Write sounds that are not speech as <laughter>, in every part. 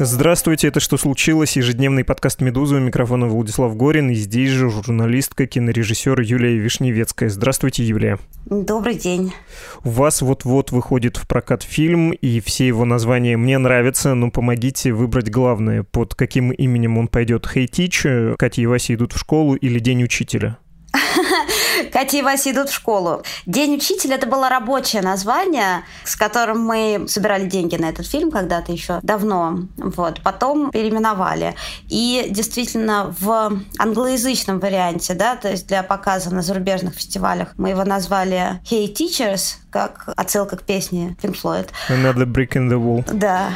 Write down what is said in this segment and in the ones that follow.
Здравствуйте, это «Что случилось?» Ежедневный подкаст «Медузы». У микрофона Владислав Горин. И здесь же журналистка, кинорежиссер Юлия Вишневецкая. Здравствуйте, Юлия. Добрый день. У вас вот-вот выходит в прокат фильм, и все его названия мне нравятся, но помогите выбрать главное. Под каким именем он пойдет? «Хей hey Teach», «Катя и Вася идут в школу» или «День учителя»? <laughs> Катя и Вася идут в школу. День учителя это было рабочее название, с которым мы собирали деньги на этот фильм когда-то еще давно. Вот. Потом переименовали. И действительно в англоязычном варианте, да, то есть для показа на зарубежных фестивалях, мы его назвали Hey Teachers, как отсылка к песне Pink Floyd. Another brick in the wall. Да.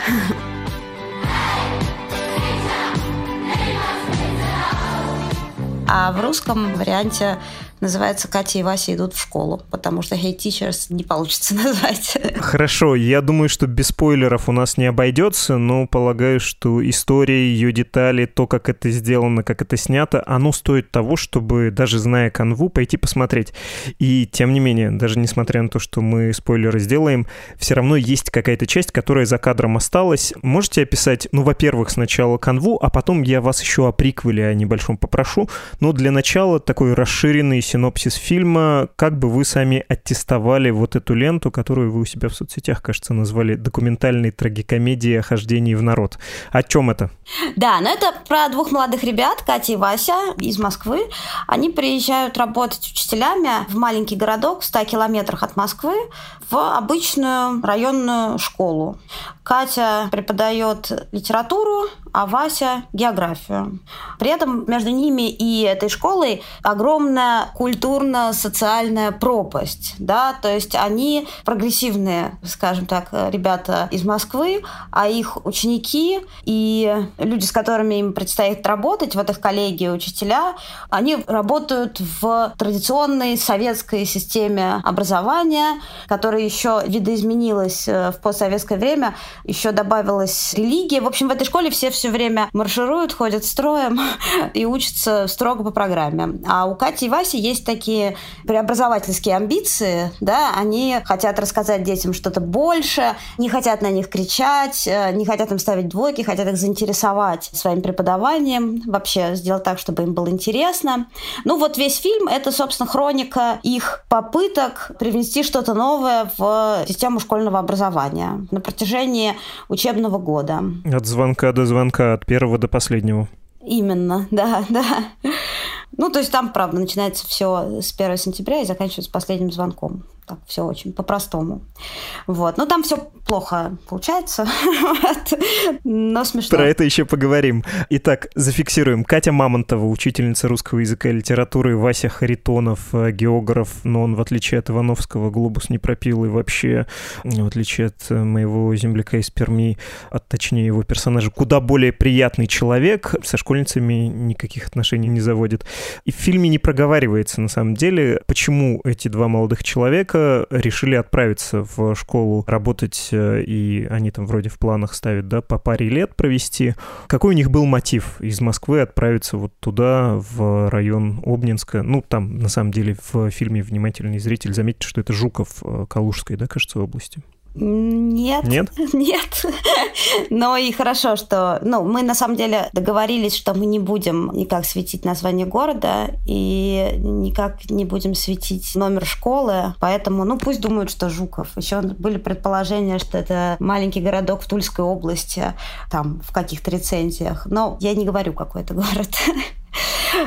А в русском варианте называется «Катя и Вася идут в школу», потому что «Hey Teachers» не получится <laughs> назвать. Хорошо, я думаю, что без спойлеров у нас не обойдется, но полагаю, что история, ее детали, то, как это сделано, как это снято, оно стоит того, чтобы, даже зная канву, пойти посмотреть. И тем не менее, даже несмотря на то, что мы спойлеры сделаем, все равно есть какая-то часть, которая за кадром осталась. Можете описать, ну, во-первых, сначала канву, а потом я вас еще о приквеле о небольшом попрошу, но для начала такой расширенный синопсис фильма, как бы вы сами аттестовали вот эту ленту, которую вы у себя в соцсетях, кажется, назвали документальной трагикомедией о хождении в народ. О чем это? Да, но это про двух молодых ребят, Катя и Вася из Москвы. Они приезжают работать учителями в маленький городок в 100 километрах от Москвы в обычную районную школу. Катя преподает литературу, а Вася – географию. При этом между ними и этой школой огромная культурно-социальная пропасть. Да? То есть они прогрессивные, скажем так, ребята из Москвы, а их ученики и люди, с которыми им предстоит работать, вот их коллеги, учителя, они работают в традиционной советской системе образования, которая еще видоизменилась э, в постсоветское время, еще добавилась религия. В общем, в этой школе все все время маршируют, ходят строем <laughs> и учатся строго по программе. А у Кати и Васи есть такие преобразовательские амбиции, да, они хотят рассказать детям что-то больше, не хотят на них кричать, э, не хотят им ставить двойки, хотят их заинтересовать своим преподаванием, вообще сделать так, чтобы им было интересно. Ну вот весь фильм — это, собственно, хроника их попыток привнести что-то новое в систему школьного образования на протяжении учебного года. От звонка до звонка звонка от первого до последнего. Именно, <laughs> да, да. Ну, то есть там, правда, начинается все с 1 сентября и заканчивается последним звонком так все очень по-простому. Вот. Но там все плохо получается, <laughs> но смешно. Про это еще поговорим. Итак, зафиксируем. Катя Мамонтова, учительница русского языка и литературы, Вася Харитонов, э, географ, но он, в отличие от Ивановского, глобус не пропил и вообще, в отличие от э, моего земляка из Перми, от, точнее, его персонажа, куда более приятный человек, со школьницами никаких отношений не заводит. И в фильме не проговаривается, на самом деле, почему эти два молодых человека человека решили отправиться в школу работать, э, и они там вроде в планах ставят, да, по паре лет провести. Какой у них был мотив из Москвы отправиться вот туда, в район Обнинска? Ну, там, на самом деле, в фильме «Внимательный зритель» заметит, что это Жуков э, Калужской, да, кажется, области. Нет. Нет? <laughs> Нет. Но и хорошо, что... Ну, мы на самом деле договорились, что мы не будем никак светить название города и никак не будем светить номер школы. Поэтому, ну, пусть думают, что Жуков. Еще были предположения, что это маленький городок в Тульской области, там, в каких-то рецензиях. Но я не говорю, какой это город. <laughs>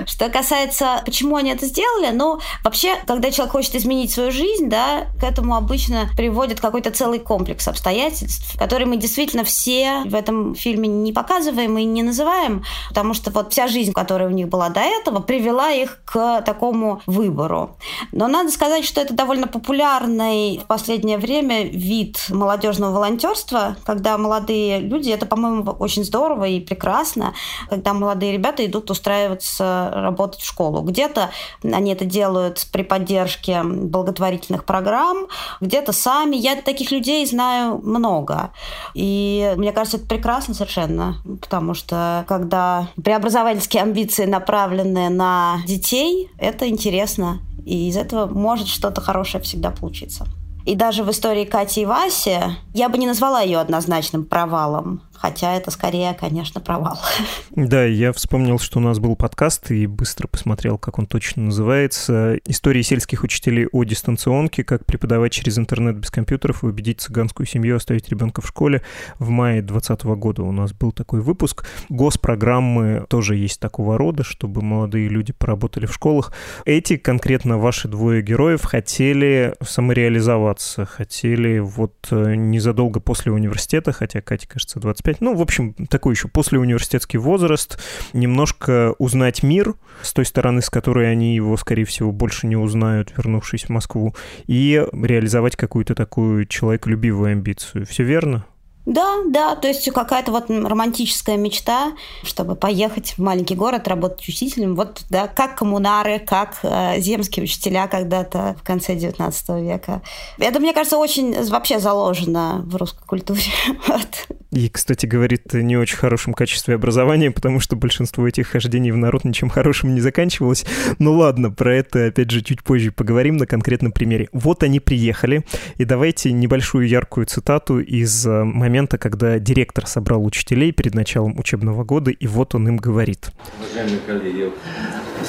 Что касается, почему они это сделали, ну, вообще, когда человек хочет изменить свою жизнь, да, к этому обычно приводит какой-то целый комплекс обстоятельств, которые мы действительно все в этом фильме не показываем и не называем, потому что вот вся жизнь, которая у них была до этого, привела их к такому выбору. Но надо сказать, что это довольно популярный в последнее время вид молодежного волонтерства, когда молодые люди, это, по-моему, очень здорово и прекрасно, когда молодые ребята идут устраивать возвращаются работать в школу. Где-то они это делают при поддержке благотворительных программ, где-то сами. Я таких людей знаю много. И мне кажется, это прекрасно совершенно, потому что когда преобразовательские амбиции направлены на детей, это интересно. И из этого может что-то хорошее всегда получиться. И даже в истории Кати и Васи я бы не назвала ее однозначным провалом хотя это скорее, конечно, провал. <laughs> Да, я вспомнил, что у нас был подкаст и быстро посмотрел, как он точно называется. «Истории сельских учителей о дистанционке. Как преподавать через интернет без компьютеров и убедить цыганскую семью оставить ребенка в школе». В мае 2020 года у нас был такой выпуск. Госпрограммы тоже есть такого рода, чтобы молодые люди поработали в школах. Эти конкретно ваши двое героев хотели самореализоваться, хотели вот э, незадолго после университета, хотя Катя, кажется, 25 25. Ну, в общем, такой еще после университетский возраст. Немножко узнать мир с той стороны, с которой они его, скорее всего, больше не узнают, вернувшись в Москву. И реализовать какую-то такую человеколюбивую амбицию. Все верно? Да, да, то есть какая-то вот романтическая мечта, чтобы поехать в маленький город, работать учителем. Вот, да, как коммунары, как э, земские учителя когда-то в конце 19 века. Это, мне кажется, очень вообще заложено в русской культуре. <laughs> вот. И, кстати, говорит не очень хорошем качестве образования, потому что большинство этих хождений в народ ничем хорошим не заканчивалось. Ну ладно, про это, опять же, чуть позже поговорим на конкретном примере. Вот они приехали, и давайте небольшую яркую цитату из э, момента, когда директор собрал учителей перед началом учебного года, и вот он им говорит. Уважаемые коллеги,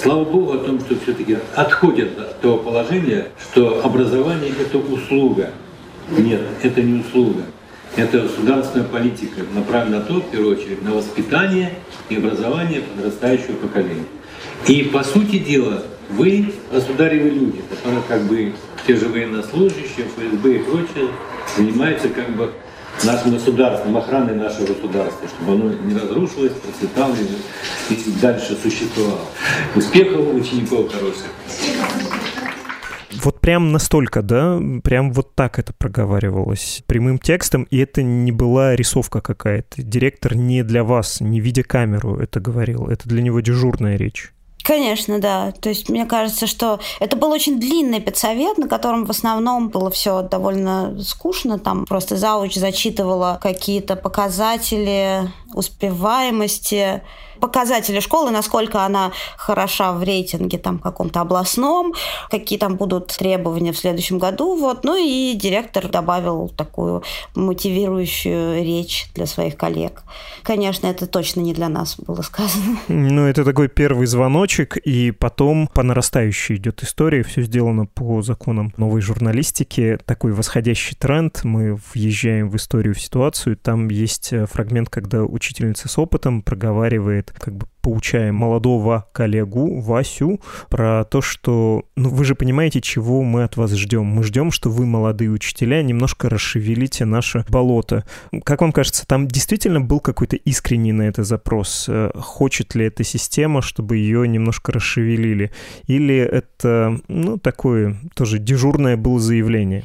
слава богу о том, что все-таки отходят от того положения, что образование – это услуга. Нет, это не услуга. Это государственная политика направлена на то, в первую очередь, на воспитание и образование подрастающего поколения. И, по сути дела, вы государевы люди, которые как бы те же военнослужащие, ФСБ и прочее, занимаются как бы нашим государством, охраной нашего государства, чтобы оно не разрушилось, процветало и дальше существовало. Успехов учеников хороших. Вот прям настолько, да, прям вот так это проговаривалось прямым текстом, и это не была рисовка какая-то. Директор не для вас, не видя камеру это говорил, это для него дежурная речь. Конечно, да. То есть мне кажется, что это был очень длинный педсовет, на котором в основном было все довольно скучно. Там просто зауч зачитывала какие-то показатели успеваемости, показатели школы, насколько она хороша в рейтинге там каком-то областном, какие там будут требования в следующем году. Вот. Ну и директор добавил такую мотивирующую речь для своих коллег. Конечно, это точно не для нас было сказано. Ну, это такой первый звоночек, и потом по нарастающей идет история. Все сделано по законам новой журналистики. Такой восходящий тренд. Мы въезжаем в историю, в ситуацию. Там есть э, фрагмент, когда учительница с опытом проговаривает как бы поучаем молодого коллегу Васю про то, что, ну, вы же понимаете, чего мы от вас ждем. Мы ждем, что вы, молодые учителя, немножко расшевелите наше болото. Как вам кажется, там действительно был какой-то искренний на это запрос? Э, хочет ли эта система, чтобы ее немножко расшевелили? Или это, ну, такое тоже дежурное было заявление?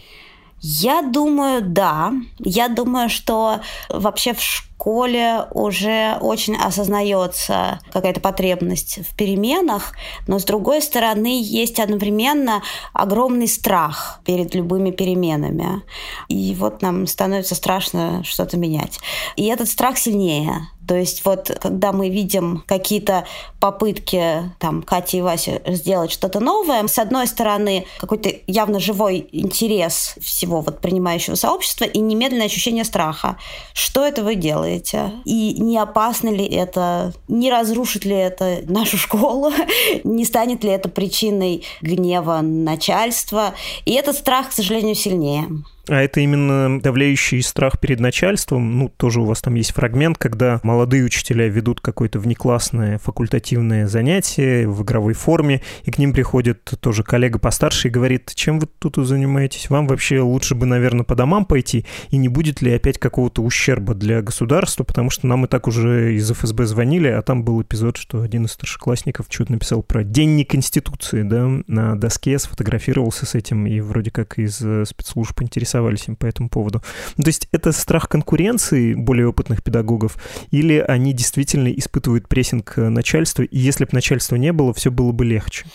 Я думаю, да. Я думаю, что вообще в школе уже очень осознается какая-то потребность в переменах, но с другой стороны есть одновременно огромный страх перед любыми переменами. И вот нам становится страшно что-то менять. И этот страх сильнее. То есть вот когда мы видим какие-то попытки там Кати и Васи сделать что-то новое, с одной стороны какой-то явно живой интерес всего вот принимающего сообщества и немедленное ощущение страха. Что это вы делаете? И не опасно ли это? Не разрушит ли это нашу школу? <laughs> не станет ли это причиной гнева начальства? И этот страх, к сожалению, сильнее. А это именно давляющий страх перед начальством. Ну, тоже у вас там есть фрагмент, когда молодые учителя ведут какое-то внеклассное факультативное занятие в игровой форме, и к ним приходит тоже коллега постарше и говорит, чем вы тут занимаетесь? Вам вообще лучше бы, наверное, по домам пойти, и не будет ли опять какого-то ущерба для государства, потому что нам и так уже из ФСБ звонили, а там был эпизод, что один из старшеклассников что-то написал про День не Конституции, да, на доске сфотографировался с этим, и вроде как из э, спецслужб интересовался интересовались им по этому поводу. То есть это страх конкуренции более опытных педагогов, или они действительно испытывают прессинг начальства, и если бы начальства не было, все было бы легче?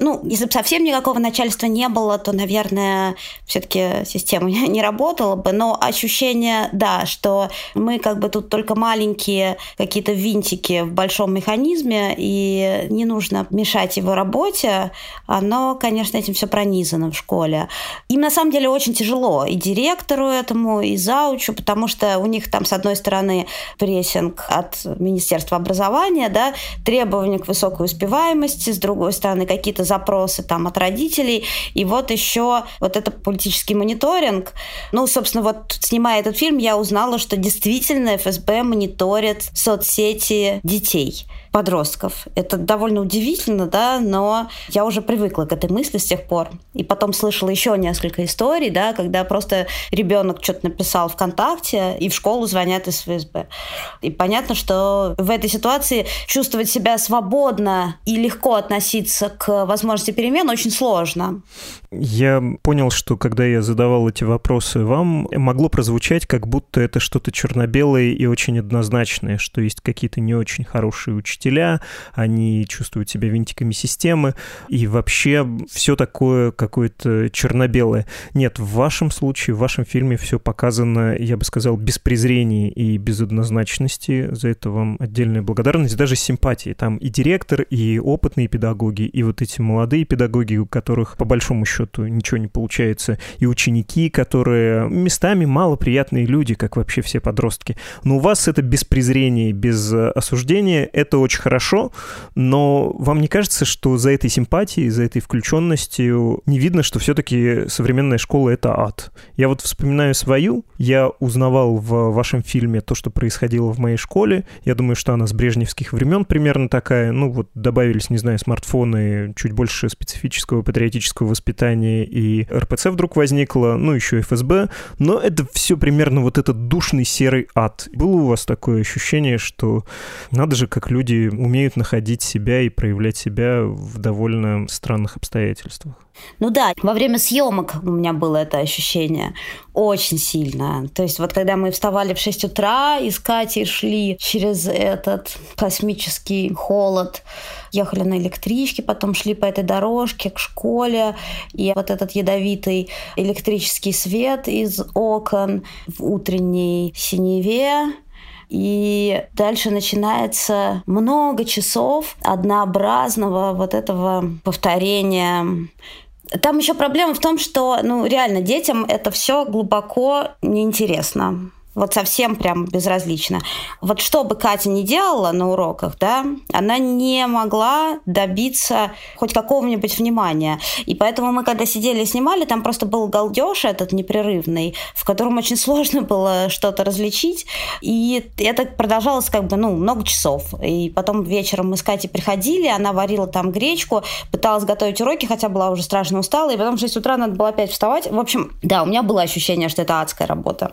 Ну, если бы совсем никакого начальства не было, то, наверное, все-таки система <laughs> не работала бы. Но ощущение, да, что мы как бы тут только маленькие какие-то винтики в большом механизме, и не нужно мешать его работе, оно, конечно, этим все пронизано в школе. Им на самом деле очень тяжело и директору этому, и заучу, потому что у них там, с одной стороны, прессинг от Министерства образования, да, требования к высокой успеваемости, с другой стороны, какие-то запросы там от родителей. И вот еще вот это политический мониторинг. Ну, собственно, вот снимая этот фильм, я узнала, что действительно ФСБ мониторит соцсети детей подростков. Это довольно удивительно, да, но я уже привыкла к этой мысли с тех пор. И потом слышала еще несколько историй, да, когда просто ребенок что-то написал ВКонтакте, и в школу звонят из ФСБ. И понятно, что в этой ситуации чувствовать себя свободно и легко относиться к возможности перемен очень сложно. Я понял, что когда я задавал эти вопросы вам, могло прозвучать, как будто это что-то черно-белое и очень однозначное, что есть какие-то не очень хорошие учителя, они чувствуют себя винтиками системы, и вообще все такое какое-то черно-белое. Нет, в вашем случае, в вашем фильме все показано, я бы сказал, без презрения и без однозначности. За это вам отдельная благодарность, даже симпатии. Там и директор, и опытные педагоги, и вот эти молодые педагоги, у которых по большому счету счету ничего не получается, и ученики, которые местами малоприятные люди, как вообще все подростки. Но у вас это без презрения, без э, осуждения, это очень хорошо, но вам не кажется, что за этой симпатией, за этой включенностью не видно, что все-таки современная школа — это ад? Я вот вспоминаю свою, я узнавал в вашем фильме то, что происходило в моей школе, я думаю, что она с брежневских времен примерно такая, ну вот добавились, не знаю, смартфоны, чуть больше специфического патриотического воспитания, воспитания, и РПЦ вдруг возникла, ну, еще ФСБ, но это все примерно вот этот душный серый ад. Было у вас такое ощущение, что надо же, как люди умеют находить себя и проявлять себя в довольно странных обстоятельствах? Ну да, во время съемок у меня было это ощущение очень сильно. То есть вот когда мы вставали в 6 утра и с Катей шли через этот космический холод, ехали на электричке, потом шли по этой дорожке к школе, и вот этот ядовитый электрический свет из окон в утренней синеве, и дальше начинается много часов однообразного вот этого повторения там еще проблема в том, что, ну, реально, детям это все глубоко неинтересно. Вот совсем прям безразлично. Вот что бы Катя не делала на уроках, да, она не могла добиться хоть какого-нибудь внимания. И поэтому мы, когда сидели и снимали, там просто был галдеж этот непрерывный, в котором очень сложно было что-то различить. И это продолжалось как бы, ну, много часов. И потом вечером мы с Катей приходили, она варила там гречку, пыталась готовить уроки, хотя была уже страшно устала, и потом в 6 утра надо было опять вставать. В общем, да, у меня было ощущение, что это адская работа.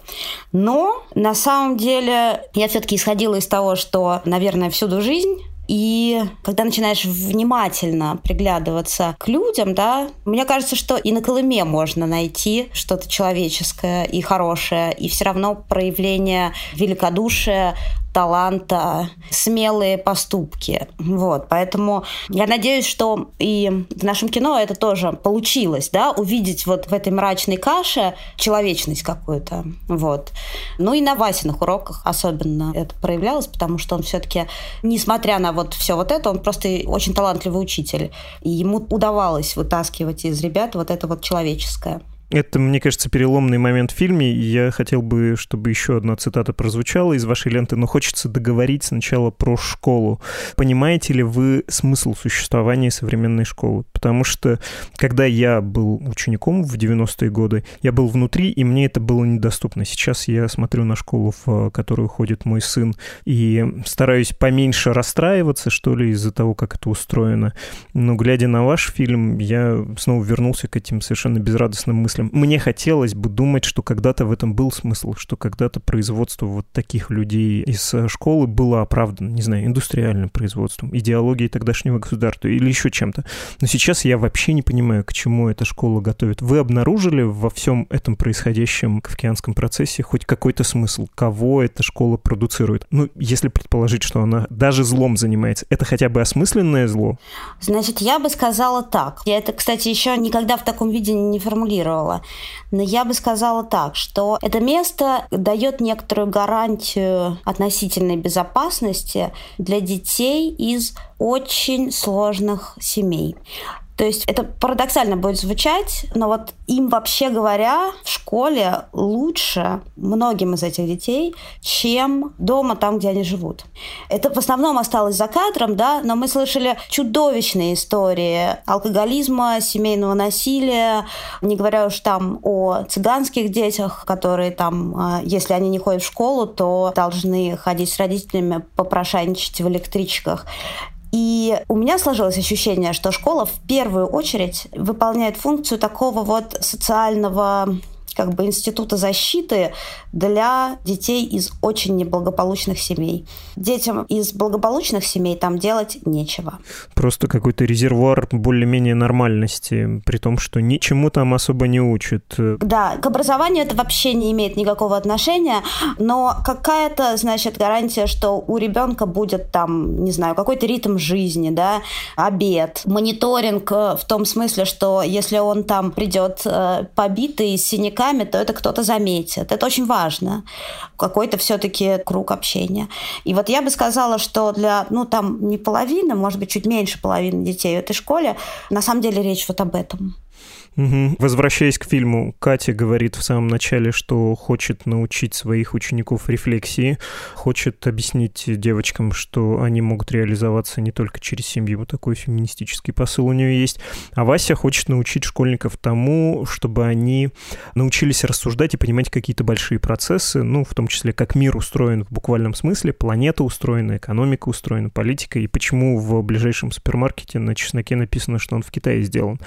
Но на самом деле я все-таки исходила из того, что, наверное, всюду жизнь и когда начинаешь внимательно приглядываться к людям, да, мне кажется, что и на Колыме можно найти что-то человеческое и хорошее, и все равно проявление великодушия таланта, смелые поступки. Вот, поэтому я надеюсь, что и в нашем кино это тоже получилось, да, увидеть вот в этой мрачной каше человечность какую-то, вот. Ну и на Васиных уроках особенно это проявлялось, потому что он все-таки, несмотря на вот все вот это, он просто очень талантливый учитель, и ему удавалось вытаскивать из ребят вот это вот человеческое. Это, мне кажется, переломный момент в фильме. Я хотел бы, чтобы еще одна цитата прозвучала из вашей ленты, но хочется договорить сначала про школу. Понимаете ли вы смысл существования современной школы? Потому что, когда я был учеником в 90-е годы, я был внутри, и мне это было недоступно. Сейчас я смотрю на школу, в которую ходит мой сын, и стараюсь поменьше расстраиваться, что ли, из-за того, как это устроено. Но, глядя на ваш фильм, я снова вернулся к этим совершенно безрадостным мыслям мыслям. Мне хотелось бы думать, что когда-то в этом был смысл, что когда-то производство вот таких людей из э, школы было оправдано, не знаю, индустриальным производством, идеологией тогдашнего государства или еще чем-то. Но сейчас я вообще не понимаю, к чему эта школа готовит. Вы обнаружили во всем этом происходящем кавкианском процессе хоть какой-то смысл? Кого эта школа продуцирует? Ну, если предположить, что она даже злом занимается, это хотя бы осмысленное зло? Значит, я бы сказала так. Я это, кстати, еще никогда в таком виде не формулировала. Но я бы сказала так, что это место дает некоторую гарантию относительной безопасности для детей из очень сложных семей. То есть это парадоксально будет звучать, но вот им вообще говоря в школе лучше многим из этих детей, чем дома, там, где они живут. Это в основном осталось за кадром, да, но мы слышали чудовищные истории алкоголизма, семейного насилия, не говоря уж там о цыганских детях, которые там, а, если они не ходят в школу, то должны ходить с родителями попрошайничать в электричках. И у меня сложилось ощущение, что школа в первую очередь выполняет функцию такого вот социального как бы института защиты для детей из очень неблагополучных семей. Детям из благополучных семей там делать нечего. Просто какой-то резервуар более-менее нормальности, при том, что ничему там особо не учат. Да, к образованию это вообще не имеет никакого отношения, но какая-то, значит, гарантия, что у ребенка будет там, не знаю, какой-то ритм жизни, да, обед, мониторинг э, в том смысле, что если он там придет э, побитый с синяками, друзьями, то это кто-то заметит. Это очень важно. Какой-то все-таки круг общения. И вот я бы сказала, что для, ну, там не половины, может быть, чуть меньше половины детей в этой школе, на самом деле речь вот об этом. Угу. Возвращаясь к фильму, Катя говорит в самом начале, что хочет научить своих учеников рефлексии, хочет объяснить девочкам, что они могут реализоваться не только через семью. Вот такой феминистический посыл у нее есть. А Вася хочет научить школьников тому, чтобы они научились рассуждать и понимать какие-то большие процессы, ну, в том числе, как мир устроен в буквальном смысле, планета устроена, экономика устроена, политика, и почему в ближайшем супермаркете на чесноке написано, что он в Китае сделан.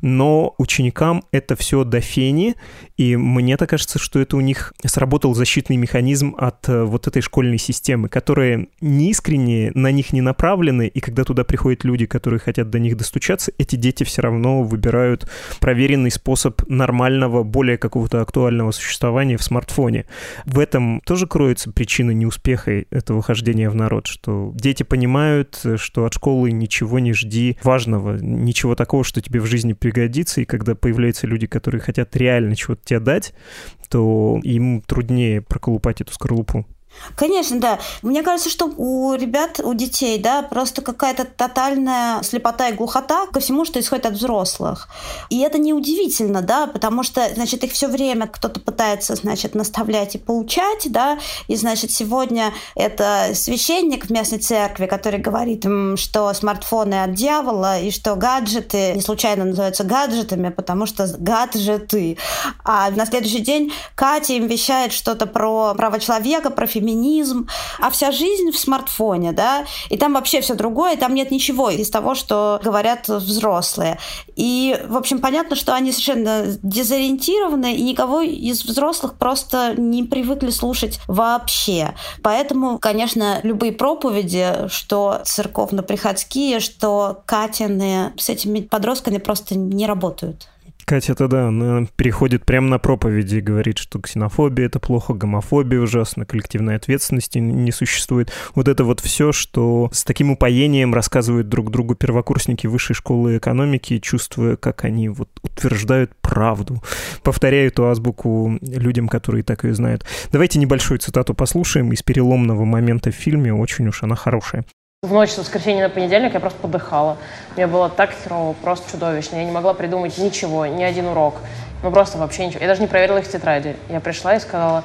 Но учить ученикам это все до фени, и мне так кажется, что это у них сработал защитный механизм от э, вот этой школьной системы, которая не искренне на них не направлены, и когда туда приходят люди, которые хотят до них достучаться, эти дети все равно выбирают проверенный способ нормального, более какого-то актуального существования в смартфоне. В этом тоже кроется причина неуспеха этого хождения в народ, что дети понимают, что от школы ничего не жди важного, ничего такого, что тебе в жизни пригодится, и когда когда появляются люди, которые хотят реально чего-то тебе дать, то им труднее проколупать эту скорлупу. Конечно, да. Мне кажется, что у ребят, у детей, да, просто какая-то тотальная слепота и глухота ко всему, что исходит от взрослых. И это неудивительно, да, потому что, значит, их все время кто-то пытается, значит, наставлять и получать, да, и, значит, сегодня это священник в местной церкви, который говорит им, что смартфоны от дьявола, и что гаджеты не случайно называются гаджетами, потому что гаджеты. А на следующий день Катя им вещает что-то про право человека, про феминизм, а вся жизнь в смартфоне, да, и там вообще все другое, там нет ничего из того, что говорят взрослые. И, в общем, понятно, что они совершенно дезориентированы, и никого из взрослых просто не привыкли слушать вообще. Поэтому, конечно, любые проповеди, что церковно-приходские, что Катины, с этими подростками просто не работают. Катя тогда она переходит прямо на проповеди и говорит, что ксенофобия — это плохо, гомофобия ужасно, коллективной ответственности не существует. Вот это вот все, что с таким упоением рассказывают друг другу первокурсники высшей школы экономики, чувствуя, как они вот утверждают правду, повторяют эту азбуку людям, которые так ее знают. Давайте небольшую цитату послушаем из переломного момента в фильме, очень уж она хорошая. В ночь с воскресенья на понедельник я просто подыхала. Мне было так херово, просто чудовищно. Я не могла придумать ничего, ни один урок. Ну просто вообще ничего. Я даже не проверила их тетради. Я пришла и сказала,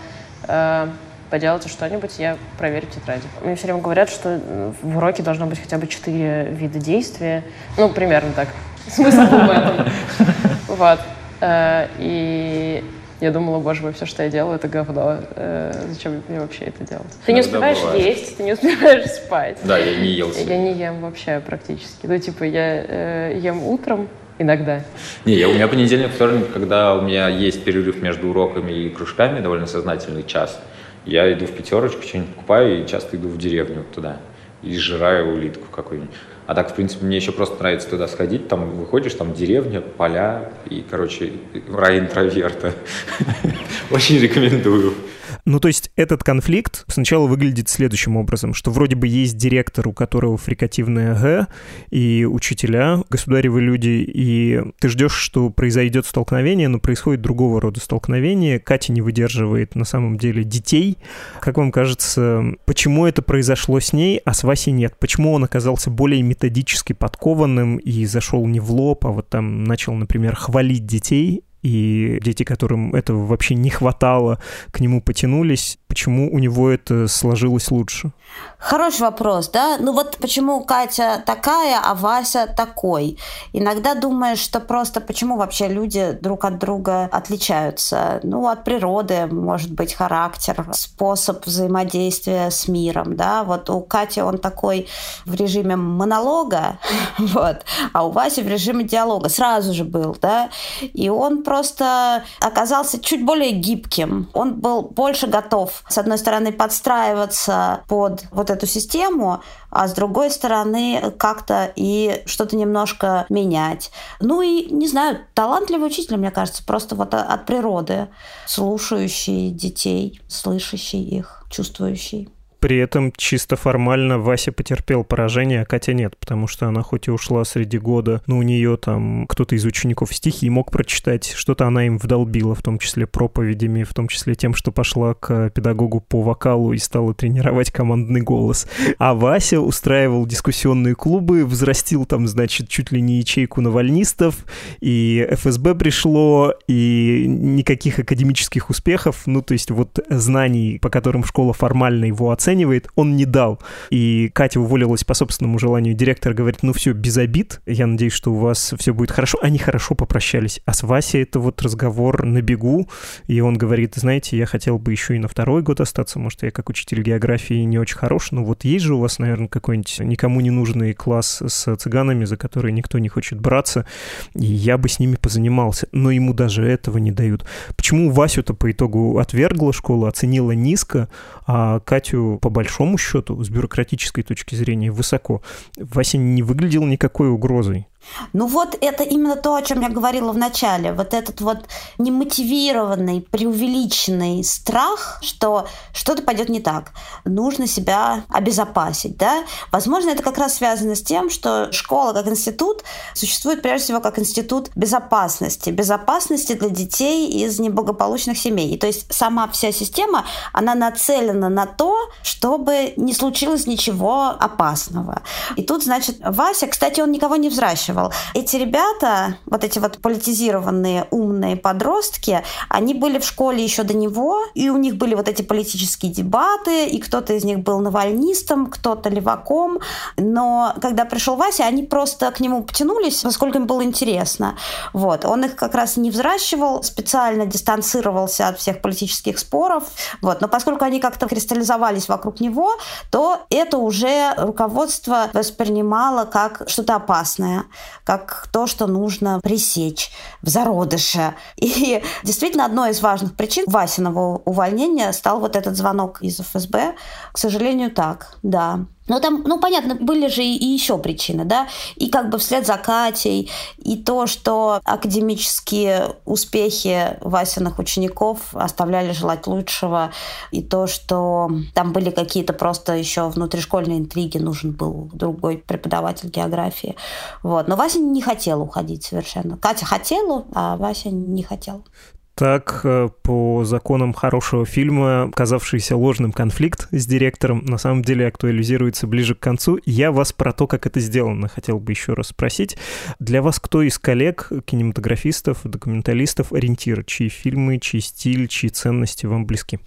э, поделайте что-нибудь, я проверю тетради. Мне все время говорят, что в уроке должно быть хотя бы четыре вида действия. Ну, примерно так. Смысл был в этом. <laughs> Вот. Э, и я думала, боже мой, все, что я делаю, это говно. Э, зачем мне вообще это делать? Ты не успеваешь бывает. есть, ты не успеваешь спать. Да, я не ел. Я не ем вообще практически. Ну, типа, я э, ем утром, иногда. Не, я, у меня понедельник, вторник, когда у меня есть перерыв между уроками и кружками, довольно сознательный час, я иду в пятерочку, что-нибудь покупаю и часто иду в деревню туда и сжираю улитку какую-нибудь. А так, в принципе, мне еще просто нравится туда сходить, там выходишь, там деревня, поля и, короче, рай интроверта. <laughs> Очень рекомендую. Ну, то есть этот конфликт сначала выглядит следующим образом, что вроде бы есть директор, у которого фрикативное Г, и учителя, государевы люди, и ты ждешь, что произойдет столкновение, но происходит другого рода столкновение. Катя не выдерживает на самом деле детей. Как вам кажется, почему это произошло с ней, а с Васей нет? Почему он оказался более методически подкованным и зашел не в лоб, а вот там начал, например, хвалить детей, и дети, которым этого вообще не хватало, к нему потянулись. Почему у него это сложилось лучше? Хороший вопрос, да? Ну вот почему Катя такая, а Вася такой? Иногда думаешь, что просто почему вообще люди друг от друга отличаются? Ну, от природы, может быть, характер, способ взаимодействия с миром, да? Вот у Кати он такой в режиме монолога, <laughs> вот, а у Васи в режиме диалога сразу же был, да? И он просто оказался чуть более гибким. Он был больше готов, с одной стороны, подстраиваться под вот эту систему, а с другой стороны, как-то и что-то немножко менять. Ну и, не знаю, талантливый учитель, мне кажется, просто вот от природы, слушающий детей, слышащий их, чувствующий. При этом чисто формально Вася потерпел поражение, а Катя нет, потому что она хоть и ушла среди года, но у нее там кто-то из учеников стихи мог прочитать, что-то она им вдолбила, в том числе проповедями, в том числе тем, что пошла к педагогу по вокалу и стала тренировать командный голос. А Вася устраивал дискуссионные клубы, взрастил там, значит, чуть ли не ячейку навальнистов, и ФСБ пришло, и никаких академических успехов, ну, то есть вот знаний, по которым школа формально его оценивает, оценивает, он не дал. И Катя уволилась по собственному желанию. Директор говорит, ну все, без обид, я надеюсь, что у вас все будет хорошо. Они хорошо попрощались. А с Васей это вот разговор на бегу, и он говорит, знаете, я хотел бы еще и на второй год остаться, может, я как учитель географии не очень хорош, но вот есть же у вас, наверное, какой-нибудь никому не нужный класс с цыганами, за которые никто не хочет браться, и я бы с ними позанимался. Но ему даже этого не дают. Почему Васю-то по итогу отвергла школа, оценила низко, а Катю по большому счету, с бюрократической точки зрения, высоко. Вася не выглядел никакой угрозой. Ну вот это именно то, о чем я говорила в начале. Вот этот вот немотивированный, преувеличенный страх, что что-то пойдет не так. Нужно себя обезопасить. Да? Возможно, это как раз связано с тем, что школа как институт существует прежде всего как институт безопасности. Безопасности для детей из неблагополучных семей. И то есть сама вся система, она нацелена на то, чтобы не случилось ничего опасного. И тут, значит, Вася, кстати, он никого не взращивал спрашивал. Эти ребята, вот эти вот политизированные умные подростки, они были в школе еще до него, и у них были вот эти политические дебаты, и кто-то из них был навальнистом, кто-то леваком, но когда пришел Вася, они просто к нему потянулись, поскольку им было интересно. Вот. Он их как раз не взращивал, специально дистанцировался от всех политических споров, вот. но поскольку они как-то кристаллизовались вокруг него, то это уже руководство воспринимало как что-то опасное как то, что нужно пресечь в зародыше. И <laughs> действительно, одной из важных причин Васиного увольнения стал вот этот звонок из ФСБ. К сожалению, так, да. Ну, там, ну, понятно, были же и еще причины, да, и как бы вслед за Катей, и то, что академические успехи Васиных учеников оставляли желать лучшего, и то, что там были какие-то просто еще внутришкольные интриги, нужен был другой преподаватель географии. Вот. Но Вася не хотел уходить совершенно. Катя хотела, а Вася не хотел. Так, э, по законам хорошего фильма, казавшийся ложным конфликт с директором, на самом деле актуализируется ближе к концу. Я вас про то, как это сделано, хотел бы еще раз спросить. Для вас кто из коллег, кинематографистов, документалистов ориентир? Чьи фильмы, чей стиль, чьи ценности вам близки?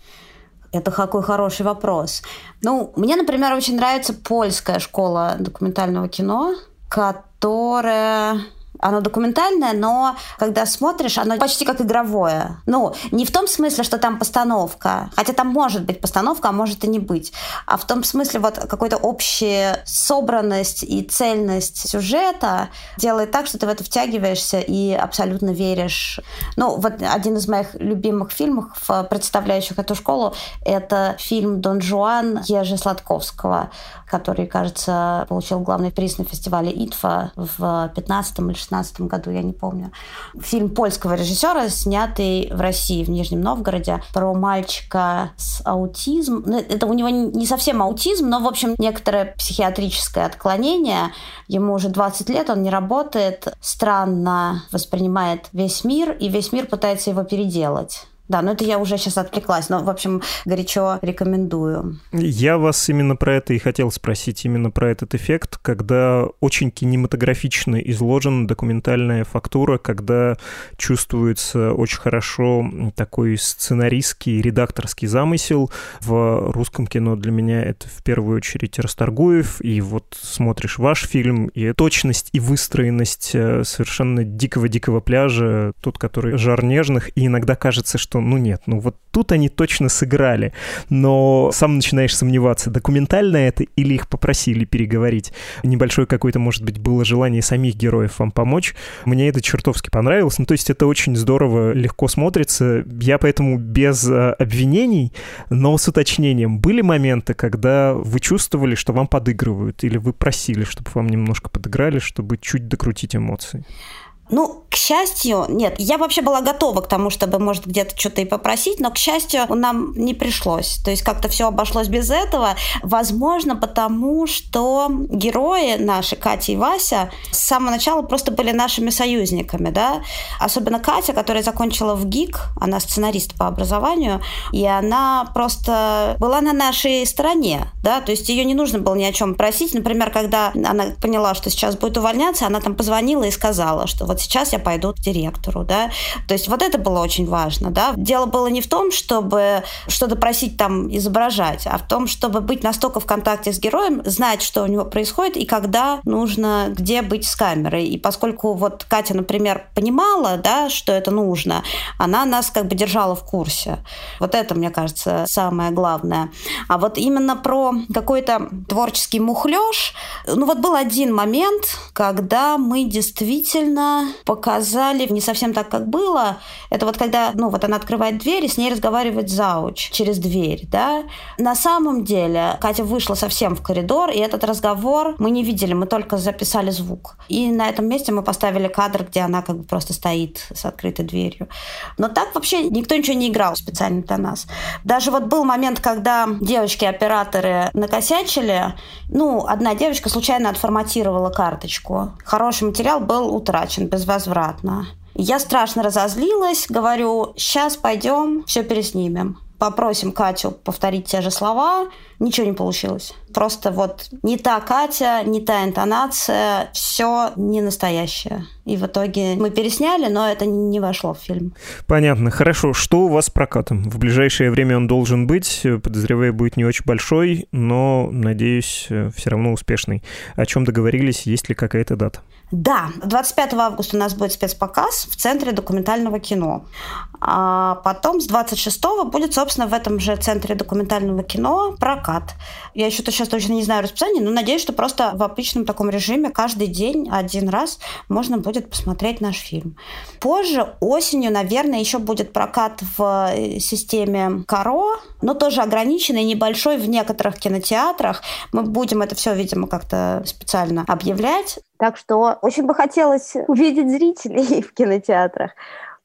Это какой хороший вопрос. Ну, мне, например, очень нравится польская школа документального кино, которая Оно документальное, но когда смотришь, оно почти как игровое. Ну, не в том смысле, что там постановка, хотя там может быть постановка, а может и не быть, а в том смысле вот какой-то общая собранность и цельность сюжета делает так, что ты в это втягиваешься и абсолютно веришь. Ну, вот один из моих любимых фильмов, представляющих эту школу, это фильм «Дон Жуан» Ежи Сладковского, который, кажется, получил главный приз на фестивале ИТФА в 15 или 16 году, я не помню. Фильм польского режиссера, снятый в России, в Нижнем Новгороде, про мальчика с аутизмом. Ну, это у него не совсем аутизм, но, в общем, некоторое психиатрическое отклонение. Ему уже 20 лет, он не работает, странно воспринимает весь мир, и весь мир пытается его переделать. Да, но это я уже сейчас отвлеклась, но, в общем, горячо рекомендую. Я вас именно про это и хотел спросить, именно про этот эффект, когда очень кинематографично изложена документальная фактура, когда чувствуется очень хорошо такой сценаристский, редакторский замысел. В русском кино для меня это в первую очередь Расторгуев, и вот смотришь ваш фильм, и точность и выстроенность э, совершенно дикого-дикого пляжа, тот, который жар нежных, и иногда кажется, что что, ну нет, ну вот тут они точно сыграли, но сам начинаешь сомневаться, документально это или их попросили переговорить. Небольшое какое-то, может быть, было желание самих героев вам помочь. Мне это чертовски понравилось. Ну, то есть это очень здорово, легко смотрится. Я поэтому без э, обвинений, но с уточнением. Были моменты, когда вы чувствовали, что вам подыгрывают, или вы просили, чтобы вам немножко подыграли, чтобы чуть докрутить эмоции? Ну, к счастью, нет, я вообще была готова к тому, чтобы, может, где-то что-то и попросить, но, к счастью, нам не пришлось. То есть как-то все обошлось без этого. Возможно, потому что герои наши, Катя и Вася, с самого начала просто были нашими союзниками, да. Особенно Катя, которая закончила в ГИК, она сценарист по образованию, и она просто была на нашей стороне, да, то есть ее не нужно было ни о чем просить. Например, когда она поняла, что сейчас будет увольняться, она там позвонила и сказала, что вот вот сейчас я пойду к директору, да. То есть вот это было очень важно, да. Дело было не в том, чтобы что-то просить там изображать, а в том, чтобы быть настолько в контакте с героем, знать, что у него происходит и когда нужно, где быть с камерой. И поскольку вот Катя, например, понимала, да, что это нужно, она нас как бы держала в курсе. Вот это, мне кажется, самое главное. А вот именно про какой-то творческий мухлёж, ну вот был один момент, когда мы действительно показали не совсем так, как было. Это вот когда, ну, вот она открывает дверь, и с ней разговаривает зауч через дверь, да. На самом деле Катя вышла совсем в коридор, и этот разговор мы не видели, мы только записали звук. И на этом месте мы поставили кадр, где она как бы просто стоит с открытой дверью. Но так вообще никто ничего не играл специально для нас. Даже вот был момент, когда девочки-операторы накосячили, ну, одна девочка случайно отформатировала карточку. Хороший материал был утрачен безвозвратно. Я страшно разозлилась, говорю, сейчас пойдем, все переснимем. Попросим Катю повторить те же слова, ничего не получилось. Просто вот не та Катя, не та интонация, все не настоящее. И в итоге мы пересняли, но это не вошло в фильм. Понятно. Хорошо. Что у вас с прокатом? В ближайшее время он должен быть. Подозреваю, будет не очень большой, но, надеюсь, все равно успешный. О чем договорились? Есть ли какая-то дата? Да, 25 августа у нас будет спецпоказ в Центре документального кино. А потом с 26 будет, собственно, в этом же Центре документального кино прокат. Я еще -то сейчас точно не знаю расписание, но надеюсь, что просто в обычном таком режиме каждый день один раз можно будет посмотреть наш фильм. Позже, осенью, наверное, еще будет прокат в э, системе Каро, но тоже ограниченный, небольшой в некоторых кинотеатрах. Мы будем это все, видимо, как-то специально объявлять. Так что очень бы хотелось увидеть зрителей <laughs> в кинотеатрах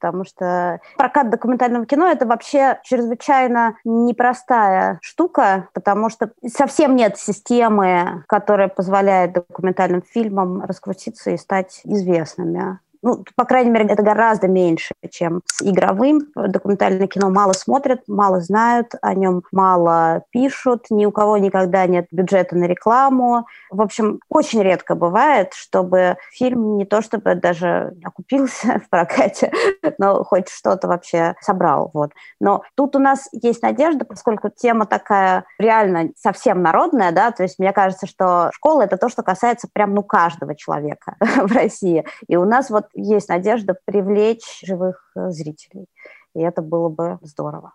потому что прокат документального кино это вообще чрезвычайно непростая штука, потому что совсем нет системы, которая позволяет документальным фильмам раскрутиться и стать известными. Ну, по крайней мере, это гораздо меньше, чем с игровым. Документальное кино мало смотрят, мало знают, о нем мало пишут, ни у кого никогда нет бюджета на рекламу. В общем, очень редко бывает, чтобы фильм не то чтобы даже окупился <laughs> в прокате, но хоть что-то вообще собрал. Вот. Но тут у нас есть надежда, поскольку тема такая реально совсем народная, да, то есть мне кажется, что школа – это то, что касается прям, ну, каждого человека <laughs> в России. И у нас вот есть надежда привлечь живых э, зрителей. И это было бы здорово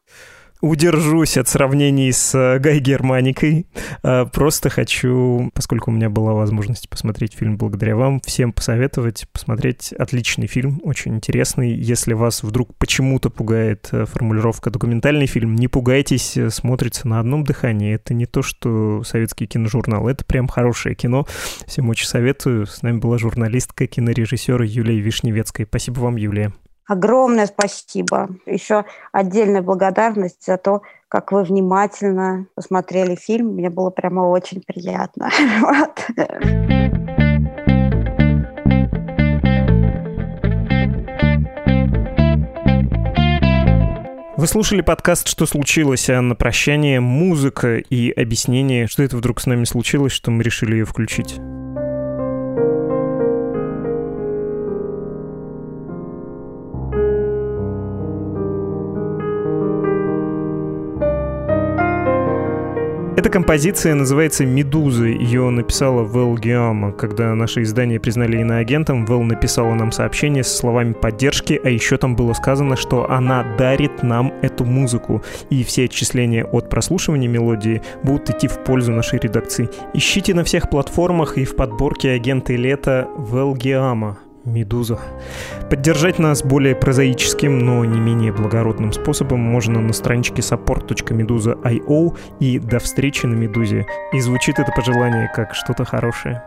удержусь от сравнений с э, Гай Германикой. Э, просто хочу, поскольку у меня была возможность посмотреть фильм благодаря вам, всем посоветовать посмотреть отличный фильм, очень интересный. Если вас вдруг почему-то пугает э, формулировка «документальный фильм», не пугайтесь, смотрится на одном дыхании. Это не то, что советский киножурнал, это прям хорошее кино. Всем очень советую. С нами была журналистка, кинорежиссер Юлия Вишневецкая. Спасибо вам, Юлия. Огромное спасибо. Еще отдельная благодарность за то, как вы внимательно посмотрели фильм. Мне было прямо очень приятно. <laughs> Вы слушали подкаст «Что случилось?» а на прощание музыка и объяснение, что это вдруг с нами случилось, что мы решили ее включить. Эта композиция называется «Медуза». Ее написала Вэл Гиама. Когда наше издание признали иноагентом, Вэл написала нам сообщение со словами поддержки, а еще там было сказано, что она дарит нам эту музыку. И все отчисления от прослушивания мелодии будут идти в пользу нашей редакции. Ищите на всех платформах и в подборке «Агенты лета» Вэл Гиама. Медуза. Поддержать нас более прозаическим, но не менее благородным способом можно на страничке support.meduza.io и до встречи на Медузе. И звучит это пожелание как что-то хорошее.